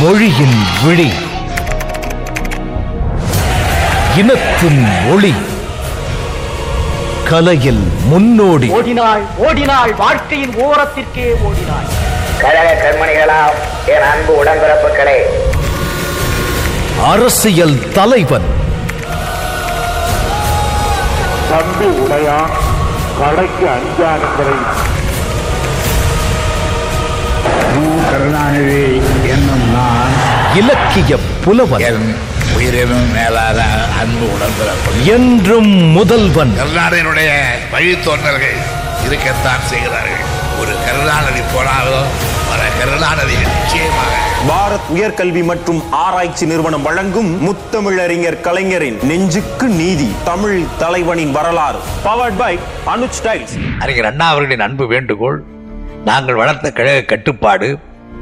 மொழியின் விழி. இனத்தின் ஒளி. கலையில் முன்னோடி. ஓடினாள் ஓடினாள் வாழ்க்கையின் ஓரத்திற்கே ஓடினாள். கழக கண்மணிகளாம் என் அன்பு உடன்பிறப்புகளே. அரசியல் தலைவன். தம்பி உடையான். கடைக்கு அஞ்சானுங்களை கருணாநிதி என்னும் நான் இலக்கிய புலவன் என் உயிரினும் மேலான அன்பு உடன்பிறப்பு என்றும் முதல்வன். கருணாநிதியினுடைய வழித்தோன்றல்கள் இருக்கத்தான் செய்கிறார்கள். ஒரு கருணாநிதி போனாலும் பாரத் உயர்கல்வி மற்றும் ஆராய்ச்சி நிறுவனம் வழங்கும் முத்தமிழறிஞர் கலைஞரின் நெஞ்சுக்கு நீதி தமிழ் தலைவனின் வரலாறு பவர்ட் பை அனுஜ் டைல்ஸ் அறிஞர் அண்ணா அவர்களின் அன்பு வேண்டுகோள் நாங்கள் வளர்த்த கழக கட்டுப்பாடு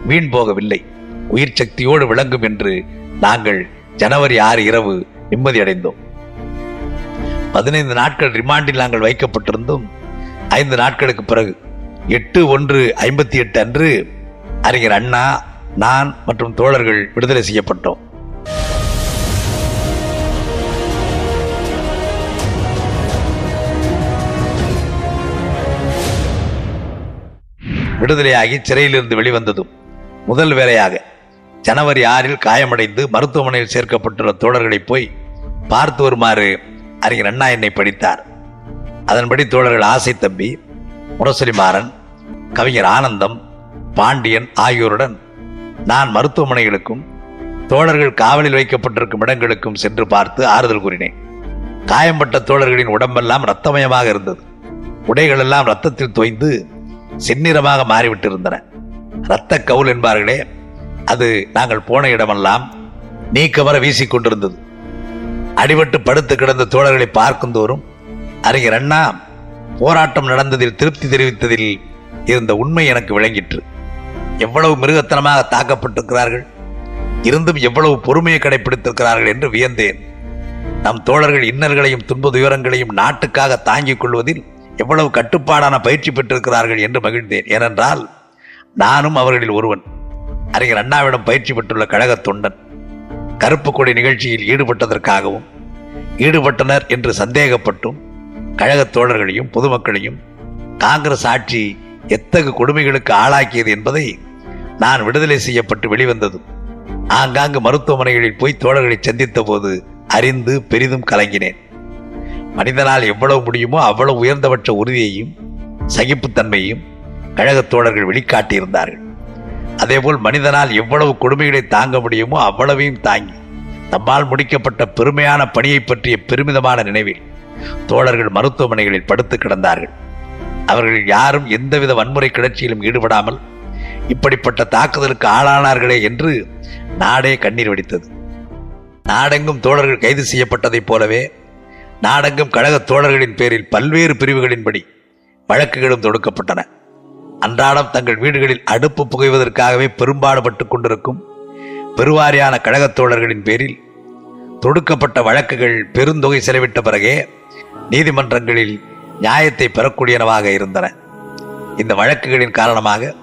வீண் போகவில்லை. உயிர் சக்தியோடு விளங்கும் என்று நாங்கள் ஜனவரி ஆறு இரவு நிம்மதியடைந்தோம் பதினைந்து நாட்கள் ரிமாண்டில் நாங்கள் வைக்கப்பட்டிருந்தோம். ஐந்து நாட்களுக்கு பிறகு எட்டு ஒன்று ஐம்பத்தி எட்டு அன்று அறிஞர் அண்ணா நான் மற்றும் தோழர்கள் விடுதலை செய்யப்பட்டோம். விடுதலையாகி சிறையிலிருந்து வெளிவந்ததும் முதல் வேலையாக ஜனவரி ஆறில் காயமடைந்து மருத்துவமனையில் சேர்க்கப்பட்டுள்ள தோழர்களை போய் பார்த்து வருமாறு அறிஞர் அண்ணா என்னை படித்தார். அதன்படி தோழர்கள் ஆசை தம்பி முரசொலி மாறன் கவிஞர் ஆனந்தம் பாண்டியன் ஆகியோருடன் நான் மருத்துவமனைகளுக்கும் தோழர்கள் காவலில் வைக்கப்பட்டிருக்கும் இடங்களுக்கும் சென்று பார்த்து ஆறுதல் கூறினேன். காயம்பட்ட தோழர்களின் உடம்பெல்லாம் ரத்தமயமாக இருந்தது. உடைகள் எல்லாம் ரத்தத்தில் தோய்ந்து செந்நிறமாக மாறிவிட்டிருந்தன. இரத்த கவுல் என்பார்களே அது நாங்கள் போன இடமெல்லாம் நீக்கமர வீசிக் கொண்டிருந்தது. அடிபட்டு படுத்து கிடந்த தோழர்களை பார்க்கும் தோறும் அறிஞர் அண்ணா போராட்டம் நடந்ததில் திருப்தி தெரிவித்ததில் இருந்த உண்மை எனக்கு விளங்கிற்று. எவ்வளவு மிருகத்தனமாக தாக்கப்பட்டிருக்கிறார்கள்? இருந்தும் எவ்வளவு பொறுமையை கடைபிடித்திருக்கிறார்கள் என்று வியந்தேன். நம் தோழர்கள் இன்னல்களையும் துன்ப துயரங்களையும் நாட்டுக்காக தாங்கிக் கொள்வதில் எவ்வளவு கட்டுப்பாடான பயிற்சி பெற்றிருக்கிறார்கள் என்று மகிழ்ந்தேன். ஏனென்றால் நானும் அவர்களில் ஒருவன். அறிஞர் அண்ணாவிடம் பயிற்சி பெற்றுள்ள கழக தொண்டன். கருப்பு கொடி நிகழ்ச்சியில் ஈடுபட்டதற்காகவும் ஈடுபட்டனர் என்று சந்தேகப்பட்டும் கழகத் தோழர்களையும் பொதுமக்களையும் காங்கிரஸ் ஆட்சி எத்தகு கொடுமைகளுக்கு ஆளாக்கியது என்பதை நான் விடுதலை செய்யப்பட்டு வெளிவந்ததும் ஆங்காங்கு மருத்துவமனைகளில் போய் தோழர்களை சந்தித்த போது அறிந்து பெரிதும் கலங்கினேன். மனிதனால் எவ்வளவு முடியுமோ அவ்வளவு உயர்ந்தபட்ச உறுதியையும் சகிப்புத்தன்மையும் கழகத் தோழர்கள் வெளிக்காட்டியிருந்தார்கள். அதேபோல் மனிதனால் எவ்வளவு கொடுமைகளை தாங்க முடியுமோ அவ்வளவையும் தாங்கி தம்மால் முடிக்கப்பட்ட பெருமையான பணியை பற்றிய பெருமிதமான நினைவில் தோழர்கள் மருத்துவமனைகளில் படுத்து கிடந்தார்கள். அவர்கள் யாரும் எந்தவித வன்முறை கிளர்ச்சியிலும் ஈடுபடாமல் இப்படிப்பட்ட தாக்குதலுக்கு ஆளானார்களே என்று நாடே கண்ணீர் வடித்தது. நாடெங்கும் தோழர்கள் கைது செய்யப்பட்டதைப் போலவே நாடெங்கும் கழக தோழர்களின் பேரில் பல்வேறு பிரிவுகளின்படி வழக்குகளும் தொடுக்கப்பட்டன. அன்றாடம் தங்கள் வீடுகளில் அடுப்பு புகைவதற்காகவே பெரும்பாடுபட்டுக் கொண்டிருக்கும் பெருவாரியான கழகத் தோழர்களின் பேரில் தொடுக்கப்பட்ட வழக்குகள் பெருந்தொகை செலவிட்ட பிறகே நீதிமன்றங்களில் நியாயத்தை பெறக்கூடியனவாக இருந்தன. இந்த வழக்குகளின் காரணமாக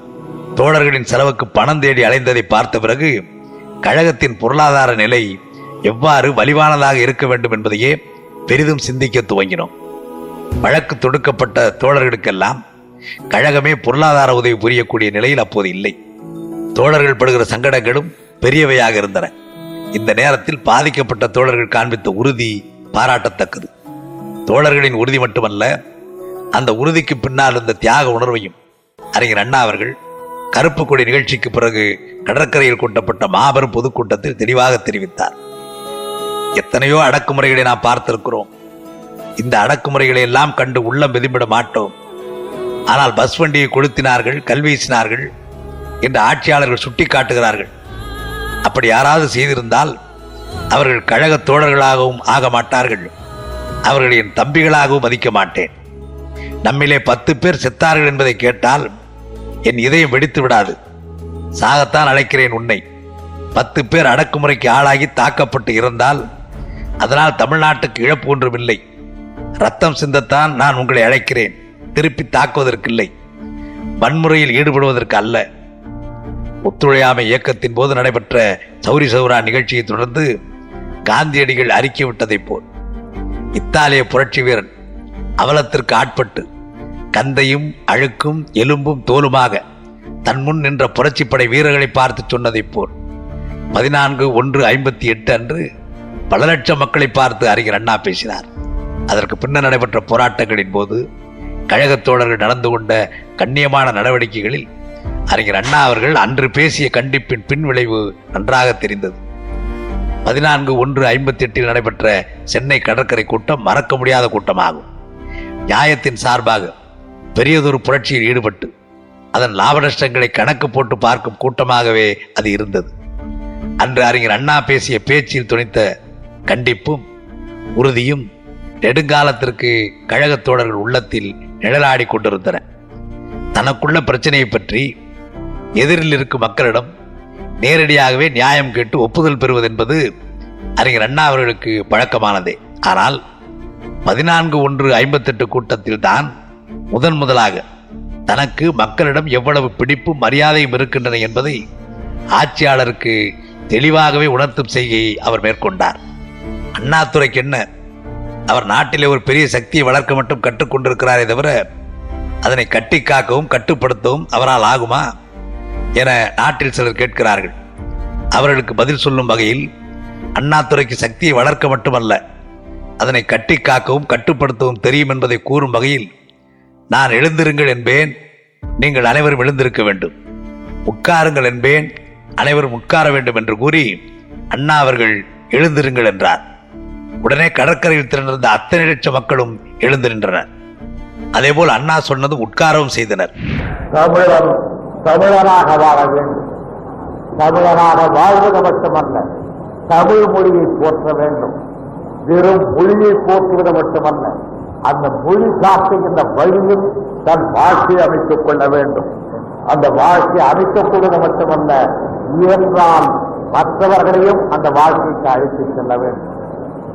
தோழர்களின் செலவுக்கு பணம் தேடி அலைந்ததை பார்த்த பிறகு கழகத்தின் பொருளாதார நிலை எவ்வாறு வலிவானதாக இருக்க வேண்டும் என்பதையே பெரிதும் சிந்திக்க துவங்கினோம். வழக்கு தொடுக்கப்பட்ட தோழர்களுக்கெல்லாம் கழகமே பொருளாதார உதவி புரியக்கூடிய நிலையில் அப்போது இல்லை. தோழர்கள் படுகிற சங்கடங்களும் பெரியவையாக இருந்தன. இந்த நேரத்தில் பாதிக்கப்பட்ட தோழர்கள் காண்பித்த உறுதி பாராட்டத்தக்கது. தோழர்களின் உறுதி மட்டுமல்ல அந்த உறுதிக்கு பின்னால் இருந்த தியாக உணர்வையும் அறிஞர் அண்ணா அவர்கள் கருப்பு கொடி நிகழ்ச்சிக்கு பிறகு கடற்கரையில் கூட்டப்பட்ட மாபெரும் பொதுக்கூட்டத்தில் தெளிவாக தெரிவித்தார். எத்தனையோ அடக்குமுறைகளை நாம் பார்த்திருக்கிறோம். இந்த அடக்குமுறைகளை எல்லாம் கண்டு உள்ளம் வெதும்பிட மாட்டோம். ஆனால் பஸ் வண்டியை கொளுத்தினார்கள் கல்வீசினார்கள் என்று ஆட்சியாளர்கள் சுட்டிக்காட்டுகிறார்கள். அப்படி யாராவது செய்திருந்தால் அவர்கள் கழக தோழர்களாகவும் ஆக மாட்டார்கள். அவர்களின் தம்பிகளாகவும் மதிக்க மாட்டேன். நம்மிலே பத்து பேர் செத்தார்கள் என்பதை கேட்டால் என் இதயம் வெடித்து விடாது. சாகத்தான் அழைக்கிறேன் உன்னை. பத்து பேர் அடக்குமுறைக்கு ஆளாகி தாக்கப்பட்டு இருந்தால் அதனால் தமிழ்நாட்டுக்கு இழப்பு ஒன்றுமில்லை ரத்தம் சிந்தத்தான் நான் உங்களை அழைக்கிறேன். திருப்பி தாக்குவதற்கில்லை. வன்முறையில் ஈடுபடுவதற்கு அல்ல. ஒத்துழையாமை இயக்கத்தின் போது நடைபெற்ற சௌரி சௌரா நிகழ்ச்சியை தொடர்ந்து காந்தியடிகள் அறிக்கை விட்டதைப் போல். இத்தாலிய புரட்சி வீரன் அவலத்திற்கு ஆட்பட்டு கந்தையும் அழுக்கும் எலும்பும் தோலுமாக தன் முன் நின்ற புரட்சிப்படை வீரர்களை பார்த்து சொன்னதைப் போல். பதினான்கு ஒன்று ஐம்பத்தி எட்டு அன்று பல லட்சம் மக்களை பார்த்து அறிஞர் அண்ணா பேசினார். அதற்கு பின்னர் நடைபெற்ற போராட்டங்களின் போது கழகத் தோழர்கள் நடந்து கொண்ட கண்ணியமான நடவடிக்கைகளில் அறிஞர் அண்ணா அவர்கள் அன்று பேசிய கண்டிப்பின் பின்விளைவு நன்றாக தெரிந்தது. பதினான்கு ஒன்று ஐம்பத்தி எட்டில் நடைபெற்ற சென்னை கடற்கரை கூட்டம் மறக்க முடியாத கூட்டமாகும். நியாயத்தின் சார்பாக பெரியதொரு புரட்சியில் ஈடுபட்டு அதன் லாப நஷ்டங்களை கணக்கு போட்டு பார்க்கும் கூட்டமாகவே அது இருந்தது. அன்று அறிஞர் அண்ணா பேசிய பேச்சில் துணித்த கண்டிப்பும் உறுதியும் நெடுங்காலத்திற்கு கழகத் தோழர்கள் உள்ளத்தில் நிழலாடி கொண்டிருந்தன. தனக்குள்ள பிரச்சனையை பற்றி எதிரில் இருக்கும் மக்களிடம் நேரடியாகவே நியாயம் கேட்டு ஒப்புதல் பெறுவது என்பது அறிஞர் அண்ணா அவர்களுக்கு பழக்கமானதே. ஆனால் பதினான்கு ஒன்று ஐம்பத்தெட்டு கூட்டத்தில் தான் முதன் முதலாக தனக்கு மக்களிடம் எவ்வளவு பிடிப்பும் மரியாதையும் இருக்கின்றன என்பதை ஆட்சியாளருக்கு தெளிவாகவே உணர்த்தும் செய்கையை அவர் மேற்கொண்டார். அண்ணாதுரைக்கு என்ன? அவர் நாட்டிலே ஒரு பெரிய சக்தியை வளர்க்க மட்டும் கற்றுக்கொண்டிருக்கிறாரே தவிர அதனை கட்டி காக்கவும் கட்டுப்படுத்தவும் அவரால் ஆகுமா என நாட்டில் சிலர் கேட்கிறார்கள். அவர்களுக்கு பதில் சொல்லும் வகையில் அண்ணாதுரைக்கு சக்தியை வளர்க்க மட்டுமல்ல அதனை கட்டி காக்கவும் கட்டுப்படுத்தவும் தெரியும் என்பதை கூறும் வகையில் நான் எழுந்திருங்கள் என்பேன். நீங்கள் அனைவரும் எழுந்திருக்க வேண்டும். உட்காருங்கள் என்பேன். அனைவரும் உட்கார வேண்டும் என்று கூறி அண்ணா அவர்கள் எழுந்திருங்கள் என்றார். உடனே கடற்கரையில் திரண்டிருந்த அத்தனை லட்சம் மக்களும் எழுந்து நின்றனர் அதே போல் அண்ணா சொன்னது உட்காரவும் செய்தனர். தமிழன் தமிழனாக வாழ வேண்டும். தமிழனாக வாழ்வது மட்டுமல்ல தமிழ் மொழியை போற்ற வேண்டும். வெறும் மொழியை போற்றுவது மட்டுமல்ல அந்த மொழி சாப்பிடுகின்ற வழியும் தன் வாழ்க்கையை அமைத்துக் கொள்ள வேண்டும். அந்த வாழ்க்கையை அமைத்துக் மட்டுமல்ல இயன்றால் மற்றவர்களையும் அந்த வாழ்க்கைக்கு அழைத்துச் செல்ல வேண்டும்.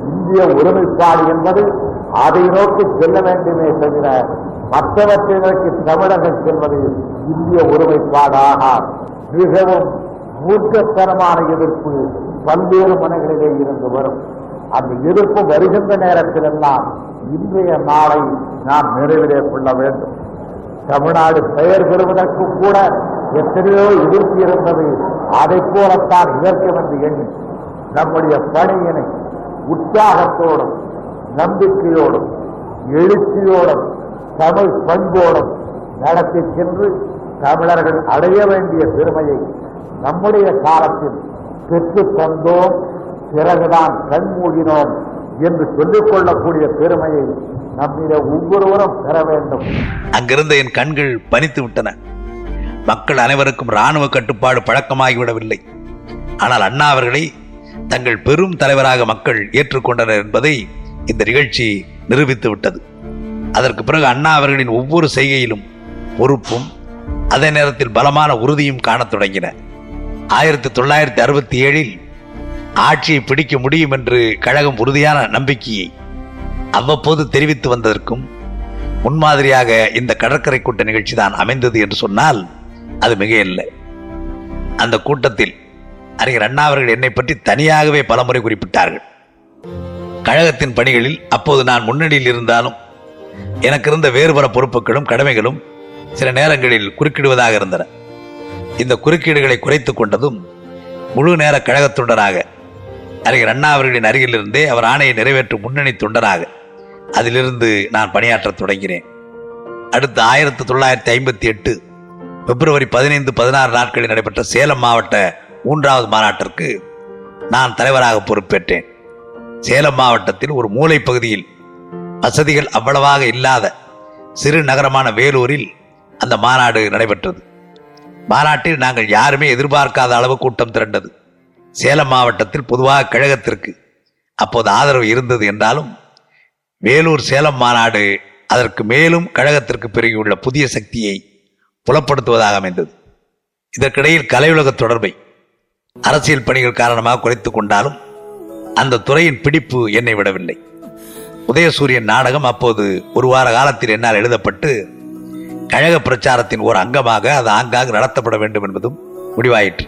இந்திய ஒருமைப்பாடு என்பது அதை நோக்கி செல்ல வேண்டுமே தவிர மற்றவற்றை நோக்கி தமிழகம் செல்வது இந்திய ஒருமைப்பாடாக. மிகவும் மூர்க்கத்தனமான எதிர்ப்பு பல்வேறு மனைகளிலே இருந்து வரும். அந்த எதிர்ப்பு வருகின்ற நேரத்திலெல்லாம் இன்றைய நாளை நாம் நிறைவிலே கொள்ள வேண்டும். தமிழ்நாடு பெயர் பெறுவதற்கு கூட எத்தனையோ எதிர்ப்பு இருந்தது. அதை போலத்தான் இதற்கும் என்று எண்ணி நம்முடைய பணியினை உற்சாகத்தோடும் நம்பிக்கையோடும் எழுச்சியோடும் தமிழ் பண்போடும் நடத்தி சென்று தமிழர்கள் அடைய வேண்டிய பெருமையை நம்முடைய காலத்தில் பெற்றுத் தந்தோம். பிறகுதான் கண்மூடினோம். என்று சொல்லிக் கொள்ளக்கூடிய பெருமையை நம்மிட ஒவ்வொருவரும் பெற வேண்டும். அங்கிருந்த என் கண்கள் பனித்து விட்டன. மக்கள் அனைவருக்கும் ராணுவ கட்டுப்பாடு பழக்கமாகிவிடவில்லை. ஆனால் அண்ணா அவர்களை தங்கள் பெரும் தலைவராக மக்கள் ஏற்றுக்கொண்டனர் என்பதை இந்த நிகழ்ச்சி நிரூபித்து விட்டது. அதற்கு பிறகு அண்ணா அவர்களின் ஒவ்வொரு செய்கையிலும் பொறுப்பும் அதே நேரத்தில் பலமான உறுதியும் காணத் தொடங்கின. ஆயிரத்தி தொள்ளாயிரத்தி அறுபத்தி ஏழில் ஆட்சியை பிடிக்க முடியும் என்று கழகம் உறுதியான நம்பிக்கையை அவ்வப்போது தெரிவித்து வந்ததற்கும் முன்மாதிரியாக இந்த கடற்கரை கூட்ட நிகழ்ச்சி தான் அமைந்தது என்று சொன்னால் அது மிக இல்லை அந்த கூட்டத்தில் அறிஞர் அண்ணா அவர்கள் என்னை பற்றி தனியாகவே பலமுறை குறிப்பிட்டார்கள். கழகத்தின் பணிகளில் அப்போது நான் முன்னணியில் இருந்தாலும் எனக்கு இருந்த வேறு பல பொறுப்புகளும் கடமைகளும் சில நேரங்களில் குறுக்கிடுவதாக இருந்தன. இந்த குறுக்கீடுகளை குறைத்துக் கொண்டதும் முழு நேர கழகத்துடனாக அறிஞர் அண்ணா அவர்களின் அருகிலிருந்தே அவர் ஆணையை நிறைவேற்றும் முன்னணி தொண்டராக. அதிலிருந்து நான் பணியாற்றத் தொடங்கினேன். அடுத்து ஆயிரத்தி தொள்ளாயிரத்தி ஐம்பத்தி எட்டு பிப்ரவரி பதினைந்து பதினாறு நாட்களில் நடைபெற்ற சேலம் மாவட்ட மூன்றாவது மாநாட்டிற்கு நான் தலைவராக பொறுப்பேற்றேன். சேலம் மாவட்டத்தில் ஒரு மூலை பகுதியில் வசதிகள் அவ்வளவாக இல்லாத சிறு நகரமான வேலூரில் அந்த மாநாடு நடைபெற்றது. மாநாட்டில் நாங்கள் யாருமே எதிர்பார்க்காத அளவு கூட்டம் திரண்டது. சேலம் மாவட்டத்தில் பொதுவாக கழகத்திற்கு அப்போது ஆதரவு இருந்தது என்றாலும் வேலூர் சேலம் மாநாடு அதற்கு மேலும் கழகத்திற்கு பெருகியுள்ள புதிய சக்தியை புலப்படுத்துவதாக அமைந்தது. இதற்கிடையில் கலையுலக தொடர்பை அரசியல் பணிகள் காரணமாக குறைத்து கொண்டாலும் அந்த துறையின் பிடிப்பு என்னை விடவில்லை. உதயசூரியன் நாடகம் அப்போது ஒரு வார காலத்தில் என்னால் எழுதப்பட்டு கழக பிரச்சாரத்தின் ஒரு அங்கமாக அது ஆங்காங்கு நடத்தப்பட வேண்டும் என்பதும் முடிவாயிற்று.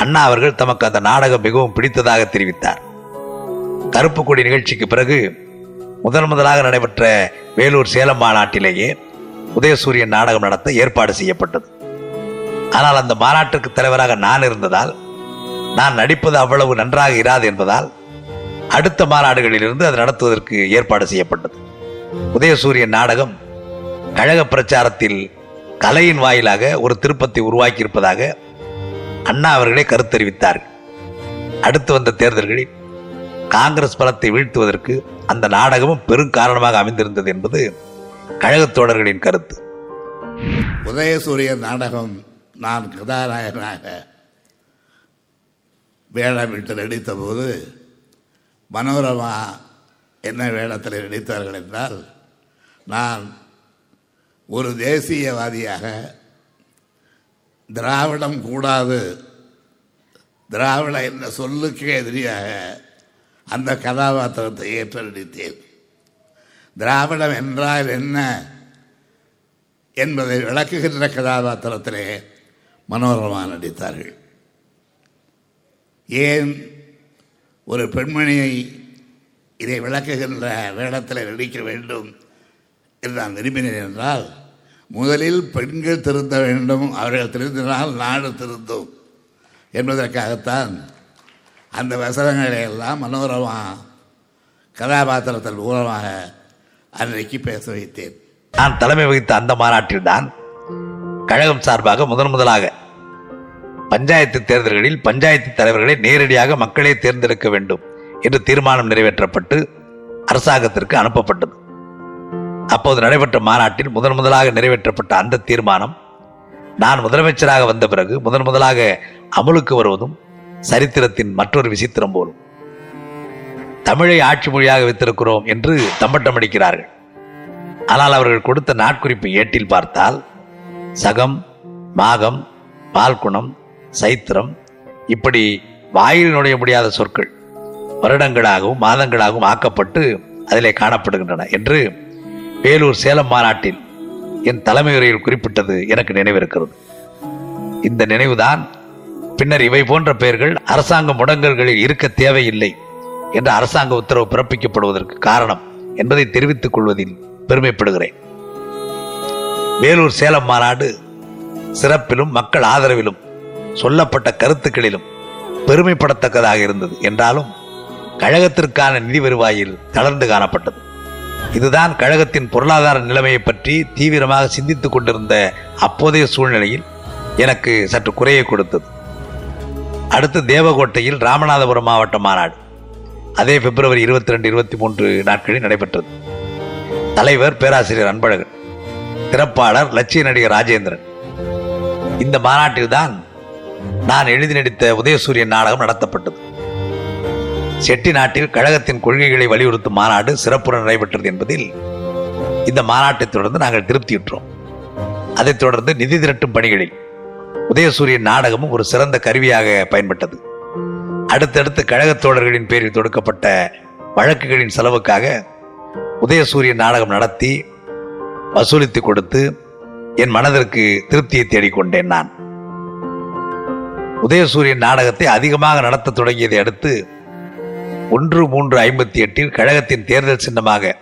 அண்ணா அவர்கள் தமக்கு அந்த நாடகம் மிகவும் பிடித்ததாக தெரிவித்தார். கருப்பு கொடி நிகழ்ச்சிக்கு பிறகு முதன் முதலாக நடைபெற்ற வேலூர் சேலம் மாநாட்டிலேயே உதயசூரியன் நாடகம் நடத்த ஏற்பாடு செய்யப்பட்டது. ஆனால் அந்த மாநாட்டிற்கு தலைவராக நான் இருந்ததால் நான் நடிப்பது அவ்வளவு நன்றாக இராது என்பதால் அடுத்த மாநாடுகளிலிருந்து அது நடத்துவதற்கு ஏற்பாடு செய்யப்பட்டது. உதயசூரியன் நாடகம் கழக பிரச்சாரத்தில் கலையின் வாயிலாக ஒரு திருப்பத்தை உருவாக்கியிருப்பதாக அண்ணா அவர்களே கருத்தறிவித்தார்கள். அடுத்து வந்த தேர்தல்களில் காங்கிரஸ் பலத்தை வீழ்த்துவதற்கு அந்த நாடகமும் பெரும் காரணமாக அமைந்திருந்தது என்பது கழகத் தோழர்களின் கருத்து. உதயசூரியன் நாடகம் நான் கதாநாயகனாக வேடமிட்டு நடித்த போது மனோரமா என்ன வேடத்தில் நடித்தார்கள் என்றால் நான் ஒரு தேசியவாதியாக திராவிடம் கூடாது. திராவிட என்ற சொல்லுக்கு எதிரியாக அந்த கதாபாத்திரத்தை ஏற்று நடித்தேன் திராவிடம் என்றால் என்ன என்பதை விளக்குகின்ற கதாபாத்திரத்திலே மனோரமா நடித்தார்கள். ஏன் ஒரு பெண்மணியை இதை விளக்குகின்ற வேடத்தில் நடிக்க வேண்டும் என்று நான் விரும்பினேன் என்றால் முதலில் பெண்கள் திருந்த வேண்டும் அவர்கள் திருந்தினால் நாடு திருந்தும் என்பதற்காகத்தான் அந்த வசனங்களை எல்லாம் மனோரமா கதாபாத்திரத்தின் மூலமாக அன்றைக்கு பேச வைத்தேன். நான் தலைமை வகித்த அந்த மாநாட்டில் தான் கழகம் சார்பாக முதன் முதலாக பஞ்சாயத்து தேர்தல்களில் பஞ்சாயத்து தலைவர்களை நேரடியாக மக்களே தேர்ந்தெடுக்க வேண்டும் என்று தீர்மானம் நிறைவேற்றப்பட்டு அரசாங்கத்திற்கு அனுப்பப்பட்டது. அப்போது நடைபெற்ற மாநாட்டில் முதன் முதலாக நிறைவேற்றப்பட்ட அந்த தீர்மானம் நான் முதலமைச்சராக வந்த பிறகு முதன் முதலாக அமலுக்கு வருவதும் சரித்திரத்தின் மற்றொரு விசித்திரம் போலும். தமிழை ஆட்சி மொழியாக வைத்திருக்கிறோம் என்று தம்பட்டம் அடிக்கிறார்கள். ஆனால் அவர்கள் கொடுத்த நாட்குறிப்பு ஏட்டில் பார்த்தால் சகம் மாகம் பால்குணம் சைத்திரம் இப்படி வாயில் நுழைய முடியாத சொற்கள் வருடங்களாகவும் மாதங்களாகவும் ஆக்கப்பட்டு அதிலே காணப்படுகின்றன என்று வேலூர் சேலம் மாநாட்டில் என் தலைமையுரையில் குறிப்பிட்டது எனக்கு நினைவிருக்கிறது. இந்த நினைவுதான் பின்னர் இவை போன்ற பெயர்கள் அரசாங்க முடங்கல்களில் இருக்க தேவையில்லை என்ற அரசாங்க உத்தரவு பிறப்பிக்கப்படுவதற்கு காரணம் என்பதை தெரிவித்துக் கொள்வதில் பெருமைப்படுகிறேன். வேலூர் சேலம் மாநாடு சிறப்பிலும் மக்கள் ஆதரவிலும் சொல்லப்பட்ட கருத்துக்களிலும் பெருமைப்படத்தக்கதாக இருந்தது. என்றாலும் கழகத்திற்கான நிதி வருவாயில் தளர்ந்து காணப்பட்டது. இதுதான் கழகத்தின் பொருளாதார நிலைமையை பற்றி தீவிரமாக சிந்தித்துக் கொண்டிருந்த அப்போதைய சூழ்நிலையில் எனக்கு சற்று குறையை கொடுத்தது. அடுத்து தேவகோட்டையில் ராமநாதபுரம் மாவட்ட மாநாடு. அதே பிப்ரவரி இருபத்தி ரெண்டு இருபத்தி மூன்று நாட்களில் நடைபெற்றது. தலைவர் பேராசிரியர் அன்பழகன் திறப்பாளர் லட்சிய நடிகர் ராஜேந்திரன். இந்த மாநாட்டில்தான் நான் எழுதி நடித்த உதயசூரியன் நாடகம் நடத்தப்பட்டது. செட்டி நாட்டில் கழகத்தின் கொள்கைகளை வலியுறுத்தும் மாநாடு சிறப்புடன் நடைபெற்றது என்பதில் இந்த மாநாட்டை தொடர்ந்து நாங்கள் திருப்தியுற்றோம். அதைத் தொடர்ந்து நிதி திரட்டும் பணிகளில் உதயசூரியன் நாடகமும் ஒரு சிறந்த கருவியாக பயன்பட்டது. அடுத்தடுத்து கழகத் தோழர்களின் பேரில் தொடுக்கப்பட்ட வழக்குகளின் செலவுக்காக உதயசூரியன் நாடகம் நடத்தி வசூலித்து கொடுத்து என் மனதிற்கு திருப்தியை தேடிக்கொண்டேன் நான். உதயசூரியன் நாடகத்தை அதிகமாக நடத்த தொடங்கியதை அடுத்து ஒன்று மூன்று ஐம்பத்தி எட்டில் கழகத்தின் தேர்தல் சின்னமாக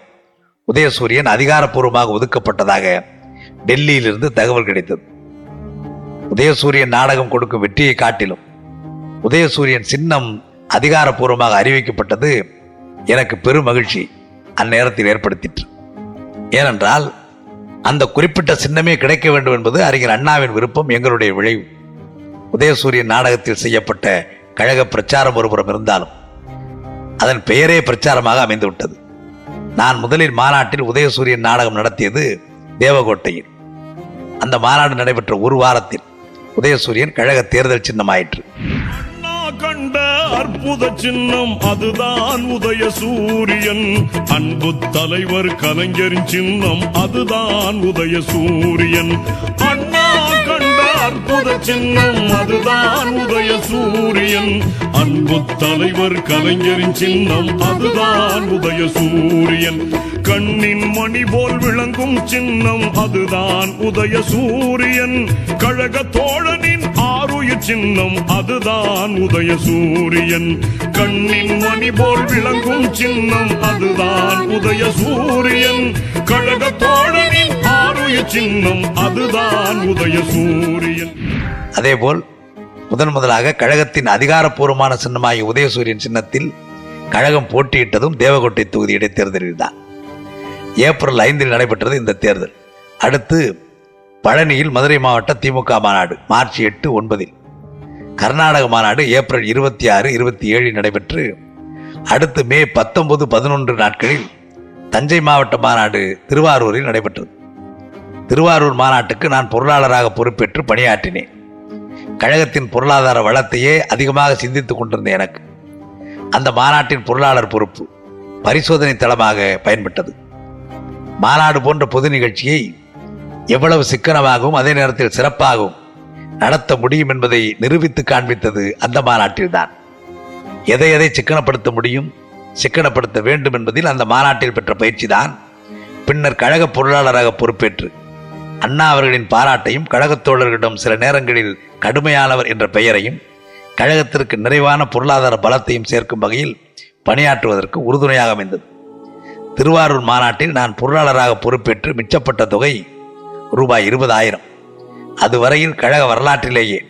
உதயசூரியன் அதிகாரப்பூர்வமாக ஒதுக்கப்பட்டதாக டெல்லியிலிருந்து தகவல் கிடைத்தது. உதயசூரியன் நாடகம் கொடுக்கும் வெற்றியை காட்டிலும் உதயசூரியன் சின்னம் அதிகாரப்பூர்வமாக அறிவிக்கப்பட்டது எனக்கு பெரும் மகிழ்ச்சி அந்நேரத்தில் ஏற்படுத்திற்று. ஏனென்றால் அந்த குறிப்பிட்ட சின்னமே கிடைக்க வேண்டும் என்பது அறிஞர் அண்ணாவின் விருப்பம் எங்களுடைய விளைவு. உதயசூரியன் நாடகத்தில் செய்யப்பட்ட கழக பிரச்சாரம் ஒருபுறம் இருந்தாலும் அதன் பெயரே பிரச்சாரமாக அமைந்துவிட்டது நான் முதலில் மாநாட்டில் உதயசூரியன் நாடகம் நடத்தியது தேவகோட்டையில். அந்த மாநாடு நடைபெற்ற ஒரு வாரத்தில் உதயசூரியன் கழக தேர்தல் சின்னமாயிற்று. கண்ட அற்புத சின்னம் அதுதான் உதய சூரியன் அன்பு தலைவர் கலைஞரின் சின்னம் அதுதான் உதய சூரியன் அண்ணா அற்புத சின்னம் அதுதான் உதய சூரியன். அன்பு தலைவர் கலைஞரின் சின்னம் அதுதான் உதய சூரியன். கண்ணின் மணி போல் விளங்கும் சின்னம் அதுதான் உதய சூரியன். கழக தோழனின் ஆறுயிர் சின்னம் அதுதான் உதய சூரியன். கண்ணின் மணி போல் விளங்கும் சின்னம் அதுதான் உதய சூரியன். கழக தோழ சின்னம் அதுதான் உதய சூரியன். அதேபோல் முதன் முதலாக கழகத்தின் அதிகாரப்பூர்வமான சின்னமாகிய உதயசூரியன் சின்னத்தில் கழகம் போட்டியிட்டதும் தேவகோட்டை தொகுதி இடைத்தேர்தலில் தான். ஏப்ரல் ஐந்தில் நடைபெற்றது இந்த தேர்தல். அடுத்து பழனியில் மதுரை மாவட்ட திமுக மாநாடு மார்ச் எட்டு ஒன்பதில். கர்நாடக மாநாடு ஏப்ரல் இருபத்தி ஆறு இருபத்தி ஏழில் நடைபெற்று அடுத்து மே பத்தொன்பது பதினொன்று நாட்களில் தஞ்சை மாவட்ட மாநாடு திருவாரூரில் நடைபெற்றது. திருவாரூர் மாநாட்டுக்கு நான் பொருளாளராக பொறுப்பேற்று பணியாற்றினேன். கழகத்தின் பொருளாதார வளத்தையே அதிகமாக சிந்தித்துக் கொண்டிருந்த எனக்கு அந்த மாநாட்டின் பொருளாளர் பொறுப்பு பரிசோதனை தளமாக பயன்பட்டது. மாநாடு போன்ற பொது நிகழ்ச்சியை எவ்வளவு சிக்கனமாகவும் அதே நேரத்தில் சிறப்பாகவும் நடத்த முடியும் என்பதை நிரூபித்து காண்பித்தது அந்த மாநாட்டில்தான். எதை எதை சிக்கனப்படுத்த முடியும் சிக்கனப்படுத்த வேண்டும் என்பதில் அந்த மாநாட்டில் பெற்ற பயிற்சிதான் பின்னர் கழக பொருளாளராக பொறுப்பேற்று அண்ணா அவர்களின் பாராட்டையும் கழகத் தோழர்களிடம் சில நேரங்களில் கடுமையானவர் என்ற பெயரையும் கழகத்திற்கு நிறைவான பொருளாதார பலத்தையும் சேர்க்கும் வகையில் பணியாற்றுவதற்கு உறுதுணையாக அமைந்தது. திருவாரூர் மாநாட்டில் நான் பொருளாளராக பொறுப்பேற்று மிச்சப்பட்ட தொகை ரூபாய் இருபதாயிரம். அதுவரையில் கழக வரலாற்றிலேயே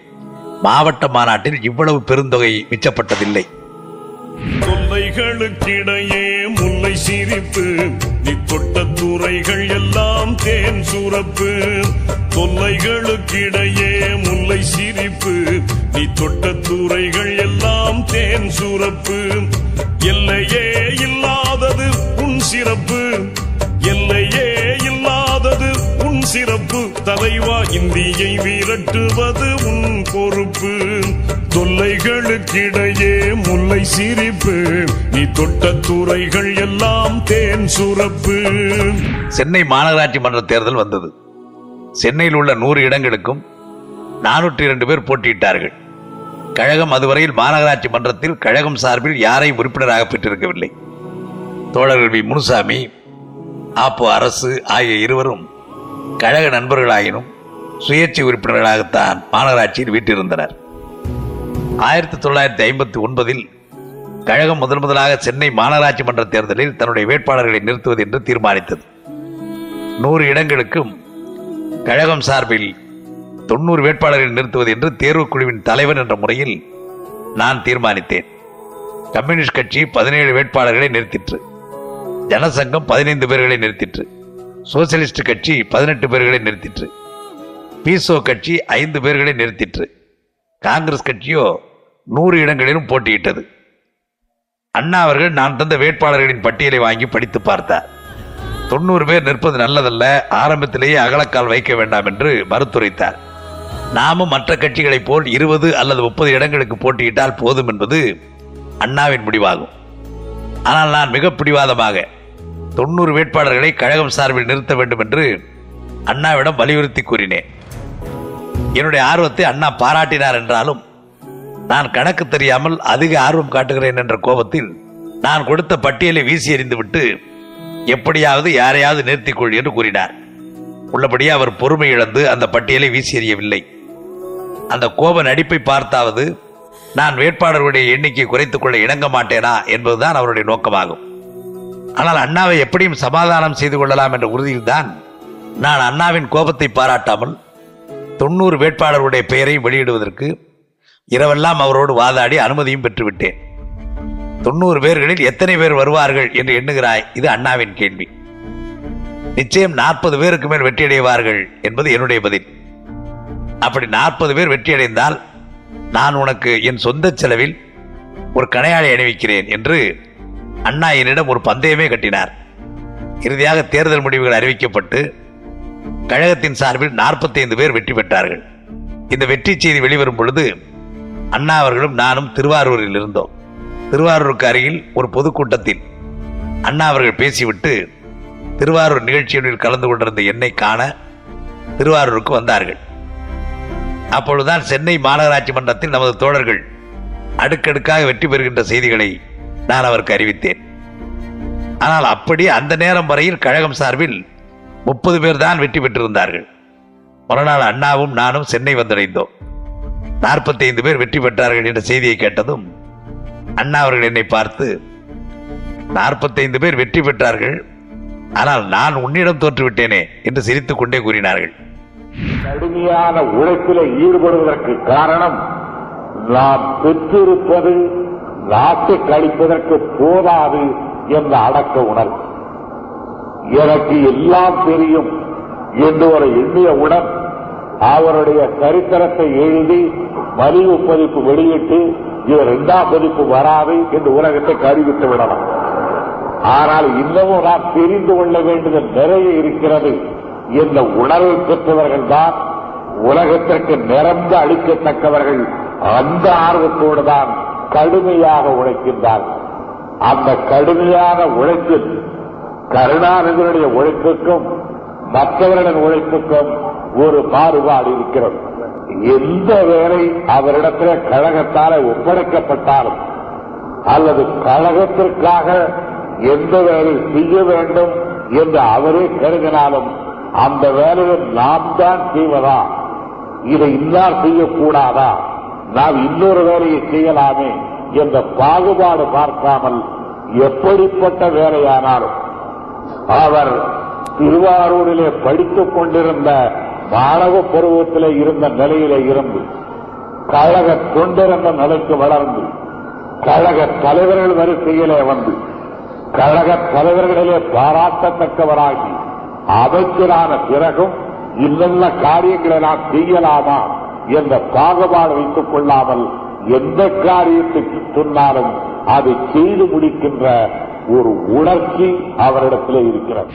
மாவட்ட மாநாட்டில் இவ்வளவு பெருந்தொகை மிச்சப்பட்டதில்லை. தொல்லைகளுக்கிடையே முல்லை சிரிப்பு நீ தொட்ட துறைகள் எல்லாம் தேன் சுரப்பு. தொல்லைகளுக்கிடையே முல்லை சிரிப்பு. நீ தொட்ட துறைகள் எல்லாம் தேன் சுரப்பு. எல்லையே இல்லாதது உன் சிறப்பு. எல்லையே இல்லாதது உன் சிறப்பு. தலைவா இந்தியை விரட்டுவது உன் பொறுப்பு. தொல்லைகளுக்கிடையே முல்லை சிரிப்பு. நீ தொட்ட துறைகள் எல்லாம் தேன் சுரப்பு. சென்னை மாநகராட்சி மன்ற தேர்தல் வந்தது. சென்னையில் உள்ள நூறு இடங்களுக்கும் நானூற்றி இரண்டு பேர் போட்டியிட்டார்கள். கழகம் அதுவரையில் மாநகராட்சி மன்றத்தில் கழகம் சார்பில் யாரையும் உறுப்பினராக பெற்றிருக்கவில்லை. தோழர்கள் வி. முனுசாமி ஆப்போ அரசு ஆகிய இருவரும் கழக நண்பர்களாயினும் சுயேட்சை உறுப்பினர்களாகத்தான் மாநகராட்சியில் வீட்டிருந்தனர் ஆயிரத்தி தொள்ளாயிரத்தி ஐம்பத்தி ஒன்பதில் கழகம் முதன் முதலாக சென்னை மாநகராட்சி மன்ற தேர்தலில் தன்னுடைய வேட்பாளர்களை நிறுத்துவது என்று தீர்மானித்தது. நூறு இடங்களுக்கும் கழகம் சார்பில் தொண்ணூறு வேட்பாளர்களை நிறுத்துவது என்று தேர்வுக் குழுவின் தலைவர் என்ற முறையில் நான் தீர்மானித்தேன். கம்யூனிஸ்ட் கட்சி பதினேழு வேட்பாளர்களை நிறுத்திற்று. ஜனசங்கம் பதினைந்து பேர்களை நிறுத்திற்று. சோசியலிஸ்ட் கட்சி பதினெட்டு பேர்களை நிறுத்திற்று. பிசோ கட்சி ஐந்து பேர்களை நிறுத்திற்று. காங்கிரஸ் கட்சியோ நூறு இடங்களிலும் போட்டியிட்டது. அண்ணா அவர்கள் நான் தந்த வேட்பாளர்களின் பட்டியலை வாங்கி படித்து பார்த்தார். தொண்ணூறு பேர் நிற்பது நல்லதல்ல ஆரம்பத்திலேயே அகலக்கால் வைக்க வேண்டாம் என்று மறுத்துரைத்தார். நாமும் மற்ற கட்சிகளைப் போல் இருபது அல்லது முப்பது இடங்களுக்கு போட்டியிட்டால் போதும் என்பது அண்ணாவின் முடிவாகும். ஆனால் நான் மிக பிடிவாதமாக தொண்ணூறு வேட்பாளர்களை கழகம் சார்பில் நிறுத்த வேண்டும் என்று அண்ணாவிடம் வலியுறுத்தி கூறினேன். என்னுடைய ஆர்வத்தை அண்ணா பாராட்டினார் என்றாலும் நான் கணக்கு தெரியாமல் அதிக ஆர்வம் காட்டுகிறேன் என்ற கோபத்தில் நான் கொடுத்த பட்டியலை வீசி எறிந்துவிட்டு எப்படியாவது யாரையாவது நிறுத்திக்கொள் என்று கூறினார். உள்ளபடியே அவர் பொறுமை இழந்து அந்த பட்டியலை வீசி எறியவில்லை. அந்த கோப நடிப்பை பார்த்தாவது நான் வேட்பாளர்களுடைய எண்ணிக்கை குறைத்துக் கொள்ள இணங்க மாட்டேனா என்பதுதான் அவருடைய நோக்கமாகும். ஆனால் அண்ணாவை எப்படியும் சமாதானம் செய்து கொள்ளலாம் என்ற உறுதியில்தான் நான் அண்ணாவின் கோபத்தை பாராட்டாமல் தொண்ணூறு வேட்பாளருடைய பெயரை வெளியிடுவதற்கு இரவெல்லாம் அவரோடு வாதாடி அனுமதியும் பெற்றுவிட்டேன். தொண்ணூறு பேர்களில் எத்தனை பேர் வருவார்கள் என்று எண்ணுகிறாய் இது அண்ணாவின் கேள்வி. நிச்சயம் நாற்பது பேருக்கு மேல் வெற்றியடைவார்கள் என்பது என்னுடைய பதில். அப்படி நாற்பது பேர் வெற்றியடைந்தால் நான் உனக்கு என் சொந்த செலவில் ஒரு கணையாளை அணிவிக்கிறேன் என்று அண்ணா என்னிடம் ஒரு பந்தயமே கட்டினார். இறுதியாக தேர்தல் முடிவுகள் அறிவிக்கப்பட்டு கழகத்தின் சார்பில் 45 பேர் வெற்றி பெற்றார்கள். இந்த வெற்றி செய்தி வெளிவரும் பொழுது அண்ணா அவர்களும் நானும் திருவாரூரில் இருந்தோம். திருவாரூருக்கு அருகில் ஒரு பொதுக்கூட்டத்தில் அண்ணா அவர்கள் பேசிவிட்டு திருவாரூர் நிகழ்ச்சியில் கலந்து கொண்டிருந்த என்னை காண திருவாரூருக்கு வந்தார்கள். அப்பொழுதுதான் சென்னை மாநகராட்சி மன்றத்தில் நமது தோழர்கள் அடுக்கடுக்காக வெற்றி பெறுகின்ற செய்திகளை நான் அவருக்கு அறிவித்தேன். ஆனால் அப்படி அந்த நேரம் வரையில் கழகம் சார்பில் முப்பது பேர் தான் வெற்றி பெற்றிருந்தார்கள். மறுநாள் அண்ணாவும் நானும் சென்னை வந்தடைந்தோம். நாற்பத்தி ஐந்து பேர் வெற்றி பெற்றார்கள் என்ற செய்தியை கேட்டதும் அண்ணா அவர்கள் என்னை பார்த்து நாற்பத்தைந்து பேர் வெற்றி பெற்றார்கள் ஆனால் நான் உன்னிடம் தோற்றுவிட்டேனே என்று சிரித்துக் கொண்டே கூறினார்கள். கடுமையான உழைப்பில் ஈடுபடுவதற்கு காரணம் நாம் பெற்றிருப்பது நாட்டை கழிப்பதற்கு போதாது என்ற அடக்க உணர்வு. எனக்கு எல்லாம் தெரியும் என்று ஒரு எண்ணிய உடன் அவருடைய சரித்திரத்தை எழுதி மலிவு பதிப்பு வெளியிட்டு இது இரண்டாம் பதிப்பு வராது என்று உலகத்தை அறிவித்து விடலாம். ஆனால் இன்னமும் நாம் தெரிந்து கொள்ள வேண்டியது நிறைய இருக்கிறது என்ற உணர்வு பெற்றவர்கள் தான் உலகத்திற்கு நிரம்ப அளிக்கத்தக்கவர்கள் அந்த ஆர்வத்தோடு தான் கடுமையாக உழைக்கின்றார்கள் அந்த கடுமையான உழைப்பில் கருணாநிதியுடைய உழைப்புக்கும் மற்றவர்களின் உழைப்புக்கும் ஒரு மாறுபாடு இருக்கிறது. எந்த வேலை அவரிடத்தில் கழகத்தால் ஒப்படைக்கப்பட்டாலும் அல்லது கழகத்திற்காக எந்த வேலை செய்ய வேண்டும் என்று அவரே கருதினாலும் அந்த வேலையை நாம் தான் செய்வதா? இதை இன்னால் செய்யக்கூடாதா? நாம் இன்னொரு வேலையை செய்யலாமே என்ற பாகுபாடு பார்க்காமல் எப்படிப்பட்ட வேலையானாலும் அவர் திருவாரூரிலே படித்துக் கொண்டிருந்த மாணவ பருவத்திலே இருந்த நிலையிலே இருந்து கழக தொண்டிருந்த நிலைக்கு வளர்ந்து கழக தலைவர்கள் வரிசையிலே வந்து கழக தலைவர்களிலே பாராட்டத்தக்கவராகி அமைச்சரான பிறகும் இன்னென்ன காரியங்களை நாம் செய்யலாமா என்ற பாகுபாடு வைத்துக் கொள்ளாமல் எந்த காரியத்துக்கு சொன்னாலும் அதை செய்து முடிக்கின்ற ஒரு உணர்ச்சி அவரிடத்திலே இருக்கிறது.